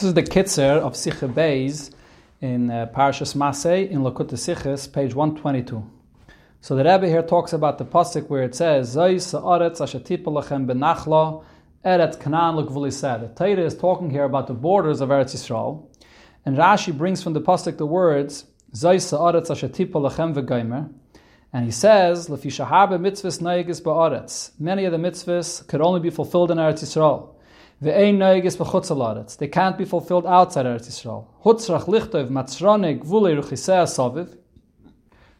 This is the Kitzer of Sikha Beis in uh, Parashas Masay in Likkutei Sichos, page 122. So the Rebbe here talks about the pasuk where it says, "Zay sa'aretz ashatipah lachem benachla eretz kanan l'gvuliseh." The Torah is talking here about the borders of Eretz Yisrael, and Rashi brings from the pasuk the words, "Zay sa'aretz ashatipah lachem v'gaimer," and he says, "Lefisha harbe mitzvahs neigis ba'aretz." Many of the mitzvahs could only be fulfilled in Eretz Yisrael. They can't be fulfilled outside Eretz Yisrael. Hutzrach lichtov.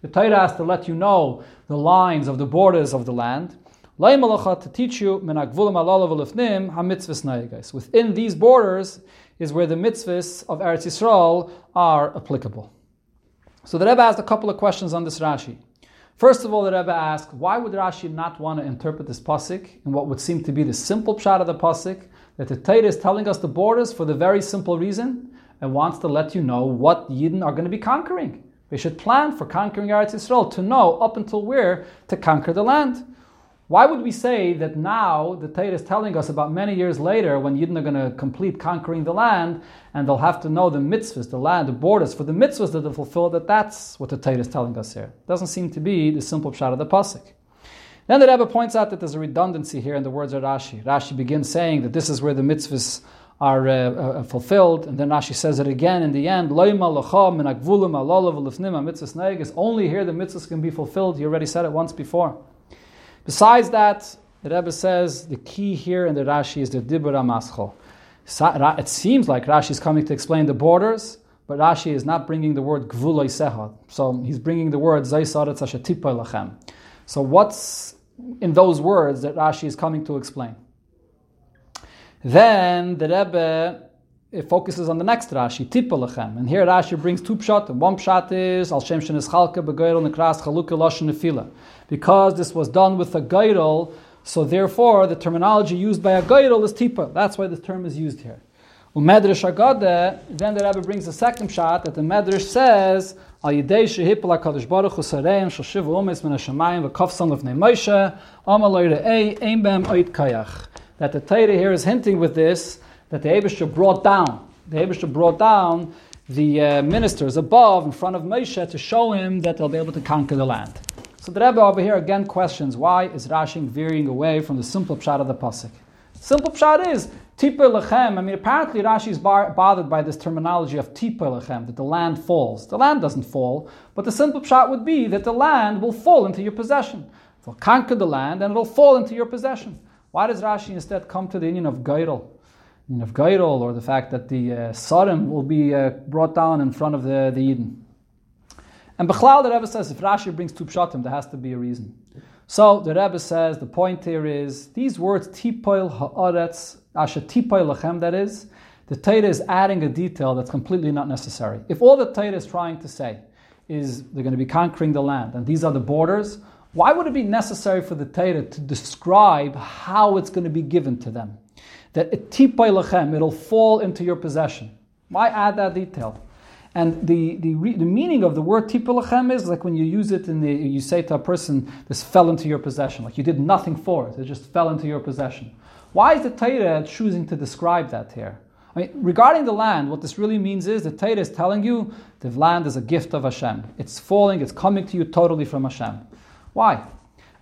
The Torah has to let you know the lines of the borders of the land. to teach you Within these borders is where the mitzvahs of Eretz Yisrael are applicable. So the Rebbe asked a couple of questions on this Rashi. First of all, the Rebbe asked, why would Rashi not want to interpret this pasuk in what would seem to be the simple pshat of the pasuk, that the Torah is telling us the borders for the very simple reason and wants to let you know what Yidden are going to be conquering. They should plan for conquering Eretz Yisrael to know up until where to conquer the land. Why would we say that now the Torah is telling us about many years later when Yidden are going to complete conquering the land and they'll have to know the mitzvahs, the land, the borders for the mitzvahs that they fulfill, that that's what the Torah is telling us here. Doesn't seem to be the simple pshat of the Pasuk. Then the Rebbe points out that there's a redundancy here in the words of Rashi. Rashi begins saying that this is where the mitzvahs are uh, uh, fulfilled, and then Rashi says it again in the end. Only here the mitzvahs can be fulfilled. He already said it once before. Besides that, the Rebbe says the key here in the Rashi is the Dibur Maschol. It seems like Rashi is coming to explain the borders, but Rashi is not bringing the word Gvuloy Sehad. So he's bringing the word Zaysaretz Lachem. So what's in those words that Rashi is coming to explain. Then the Rebbe it focuses on the next Rashi, Tipalachem. And here Rashi brings two pshat. One pshat is Al Shem Shenis Chalka Begoyrel Nekras Chalukah Lashon Nefila. Because this was done with a goyrel, so therefore the terminology used by a goyrel is Tipa. That's why this term is used here. Umedrash Agade, then the Rebbe brings a second pshat that the Medrash says al yidei HaKadosh Baruch Hu sareim shal shivu umes min ha-shamayim v'kofsan lefnei Moshe amaloi re'ei ein bem oit kayach. That the Torah here is hinting with this that the Abishah brought down, the Abishah brought down the uh, ministers above in front of Moshe to show him that they'll be able to conquer the land. So the Rebbe over here again questions why is Rashi veering away from the simple pshat of the pasuk. Simple pshat is Tipa lechem. I mean, apparently Rashi is bar- bothered by this terminology of tipa lechem, that the land falls. The land doesn't fall, but the simple pshat would be that the land will fall into your possession. It'll conquer the land and it'll fall into your possession. Why does Rashi instead come to the inyan of Gairol? of Gairol, or the fact that the uh, Sodom will be uh, brought down in front of the, the Eden. And Bechlal, the Rebbe says, if Rashi brings two pshatim, there has to be a reason. So the Rebbe says the point here is these words tipoil haaretz asher tipoil lachem that is the Torah is adding a detail that's completely not necessary. If all the Torah is trying to say is they're going to be conquering the land and these are the borders, why would it be necessary for the Torah to describe how it's going to be given to them? That tipoil lachem it'll fall into your possession. Why add that detail? And the, the, the meaning of the word tipulachem is like when you use it in the, you say to a person, this fell into your possession, like you did nothing for it, it just fell into your possession. Why is the Torah choosing to describe that here? I mean, regarding the land, what this really means is the Torah is telling you the land is a gift of Hashem. It's falling, it's coming to you totally from Hashem. Why?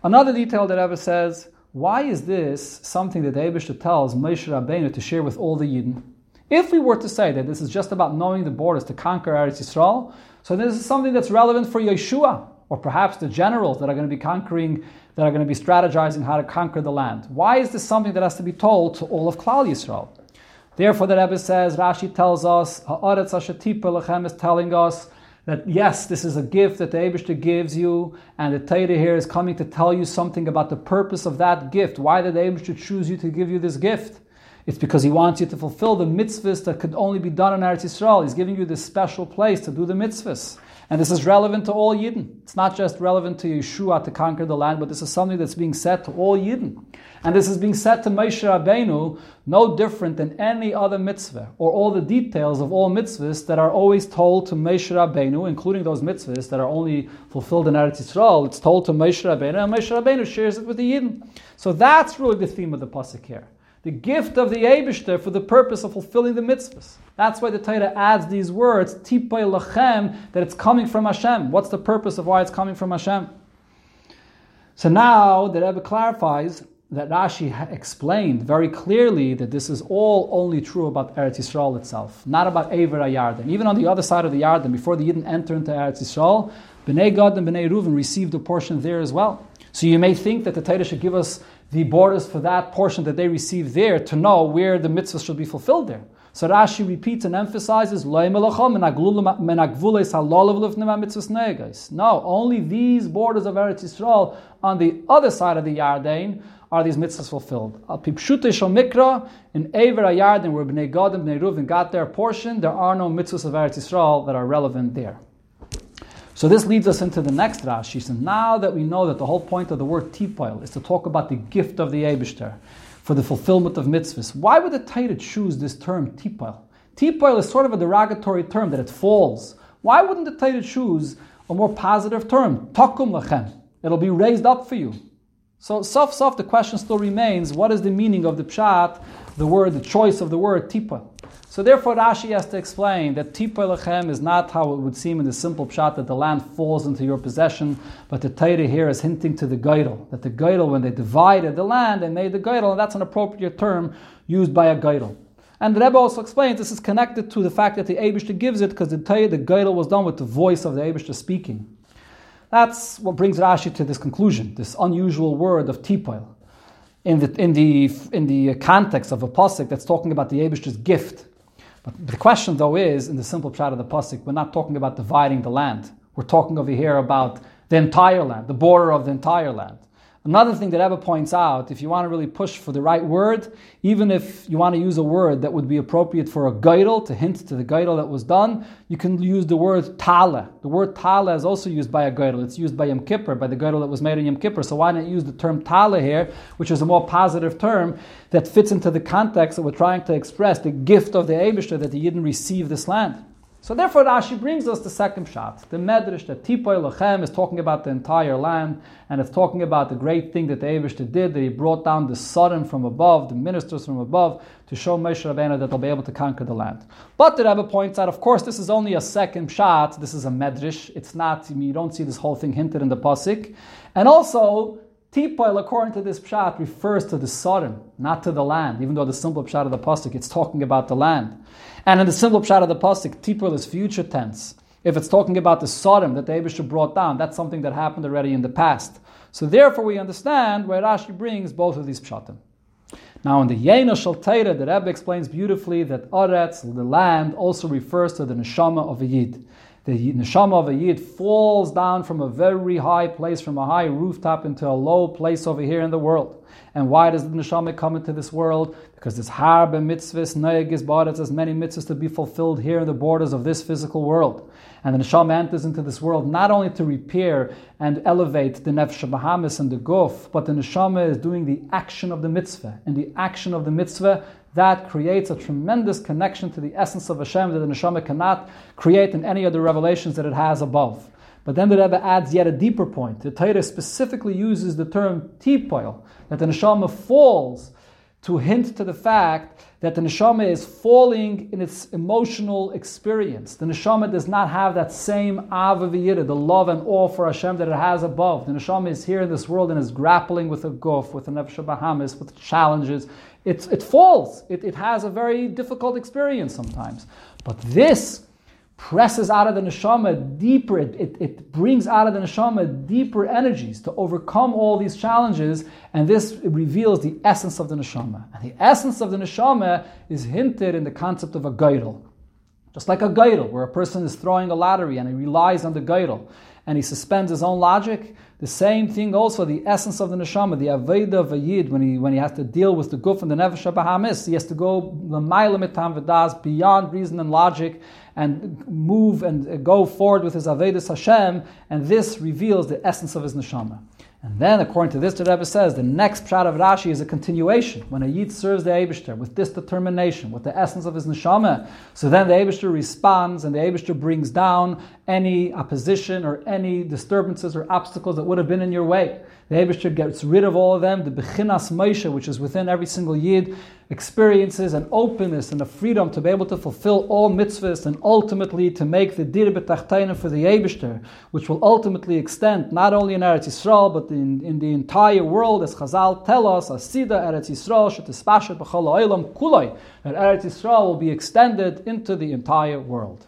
Another detail that Rebbe says, why is this something that Abishah tells Moshe Rabbeinu to share with all the Yidden? If we were to say that this is just about knowing the borders to conquer Eretz Yisrael, so this is something that's relevant for Yehoshua, or perhaps the generals that are going to be conquering, that are going to be strategizing how to conquer the land. Why is this something that has to be told to all of Klal Yisrael? Therefore, the Rebbe says, Rashi tells us, Ha'aretz Hashatipa Lechem is telling us that yes, this is a gift that the Abishta gives you, and the Torah here is coming to tell you something about the purpose of that gift. Why did the Abishta choose you to give you this gift? It's because he wants you to fulfill the mitzvahs that could only be done in Eretz Yisrael. He's giving you this special place to do the mitzvahs. And this is relevant to all Yidden. It's not just relevant to Yehoshua to conquer the land, but this is something that's being said to all Yidden. And this is being said to Moshe Rabbeinu no different than any other mitzvah, or all the details of all mitzvahs that are always told to Moshe Rabbeinu, including those mitzvahs that are only fulfilled in Eretz Yisrael. It's told to Moshe Rabbeinu, and Moshe Rabbeinu shares it with the Yidden. So that's really the theme of the pasuk here the gift of the Abishter for the purpose of fulfilling the mitzvahs. That's why the Torah adds these words, tipay lachem, that it's coming from Hashem. What's the purpose of why it's coming from Hashem? So now the Rebbe clarifies that Rashi explained very clearly that this is all only true about Eretz Yisrael itself, not about Ever Yarden. Even on the other side of the Yarden, before the Yidden enter into Eretz Yisrael, Bnei Gad and Bnei Reuven received a portion there as well. So you may think that the Torah should give us the borders for that portion that they receive there to know where the mitzvah should be fulfilled there. So Rashi repeats and emphasizes, No, only these borders of Eretz Yisrael on the other side of the Yarden are these mitzvahs fulfilled. Al pipshute mikra, in Aver Yarden, where Bnei Gad and Bnei Reuven got their portion, there are no mitzvahs of Eretz Yisrael that are relevant there. So this leads us into the next Rashi. So now that we know that the whole point of the word tipoil is to talk about the gift of the Abishter for the fulfillment of mitzvahs, why would the Torah choose this term tipoil? Tipoil is sort of a derogatory term that it falls. Why wouldn't the Torah choose a more positive term? Takum lachem. It'll be raised up for you. So, soft, soft, the question still remains: What is the meaning of the pshat, the word, the choice of the word tipoil? So therefore, Rashi has to explain that Tipa Lechem is not how it would seem in the simple pshat that the land falls into your possession, but the Torah here is hinting to the Geidel, that the Geidel, when they divided the land, they made the Geidel, and that's an appropriate term used by a Geidel. And the Rebbe also explains this is connected to the fact that the Abishta gives it because the Torah, the Geidel was done with the voice of the Abishta speaking. That's what brings Rashi to this conclusion, this unusual word of Tipoil. In the, in, the, in the context of a pasuk that's talking about the Abishta's gift, the question, though, is in the simple pshat of the pasuk, we're not talking about dividing the land. We're talking over here about the entire land, the border of the entire land. Another thing that Rebbe points out, if you want to really push for the right word, even if you want to use a word that would be appropriate for a geidel, to hint to the geidel that was done, you can use the word tala. The word tala is also used by a geidel. It's used by Yom Kippur, by the geidel that was made in Yom Kippur. So why not use the term tala here, which is a more positive term that fits into the context that we're trying to express, the gift of the Abishter that the Yidden receive this land. So therefore, Rashi brings us the second pshat. The Medrash that Tipoy Lachem is talking about the entire land, and it's talking about the great thing that the Avishta did, that he brought down the Sodom from above, the ministers from above, to show Moshe Rabbeinu that they'll be able to conquer the land. But the Rebbe points out, of course, this is only a second pshat. This is a Medrash. It's not, you don't see this whole thing hinted in the Pasik. And also, Tipoil, according to this pshat, refers to the Sodom, not to the land, even though the simple pshat of the pasuk it's talking about the land. And in the simple pshat of the pasuk, Tipoil is future tense. If it's talking about the Sodom that the Abishah brought down, that's something that happened already in the past. So therefore, we understand where Rashi brings both of these pshatim. Now, in the Yena Shal the Rebbe explains beautifully that Aretz, the land, also refers to the neshama of a Yid the neshama of a yid falls down from a very high place, from a high rooftop, into a low place over here in the world. And why does the neshama come into this world? Because there's harbe mitzvahs, noyagis baritz, there's many mitzvahs to be fulfilled here in the borders of this physical world. And the neshama enters into this world not only to repair and elevate the nefesh bahamis and the guf, but the neshama is doing the action of the mitzvah. And the action of the mitzvah that creates a tremendous connection to the essence of Hashem that the neshama cannot create in any of the revelations that it has above. But then the Rebbe adds yet a deeper point. The Torah specifically uses the term tipoil, that the neshama falls to hint to the fact that the neshama is falling in its emotional experience. The neshama does not have that same avaviyira, the love and awe for Hashem that it has above. The neshama is here in this world and is grappling with a guf, with a nefesh bahamis, with challenges. It, it falls. It, it has a very difficult experience sometimes. But this presses out of the neshama deeper, it, it, it, brings out of the neshama deeper energies to overcome all these challenges, and this reveals the essence of the neshama. And the essence of the neshama is hinted in the concept of a geidel. Just like a geidel, where a person is throwing a lottery and he relies on the geidel, and he suspends his own logic, the same thing also, the essence of the neshama, the aveda of a yid, when he, when he has to deal with the guf and the nefesh bahamis, he has to go Mitham Vidas beyond reason and logic and move and go forward with his avedis Hashem, and this reveals the essence of his neshama. And then, according to this, the Rebbe says the next pshat of Rashi is a continuation. When a Yid serves the Abishter with this determination, with the essence of his neshama, so then the Abishter responds and the Abishter brings down any opposition or any disturbances or obstacles that would have been in your way. The Abishter gets rid of all of them. The Bechinas Moshe, which is within every single Yid, experiences an openness and a freedom to be able to fulfill all mitzvahs and ultimately to make the Dir B'Tachtaina for the Abishter, which will ultimately extend not only in Eretz Yisrael, but in, in the entire world, as Chazal tell us, Asida Eretz Yisrael, Shetispashet B'chol Kuloi, that Eretz Yisrael will be extended into the entire world.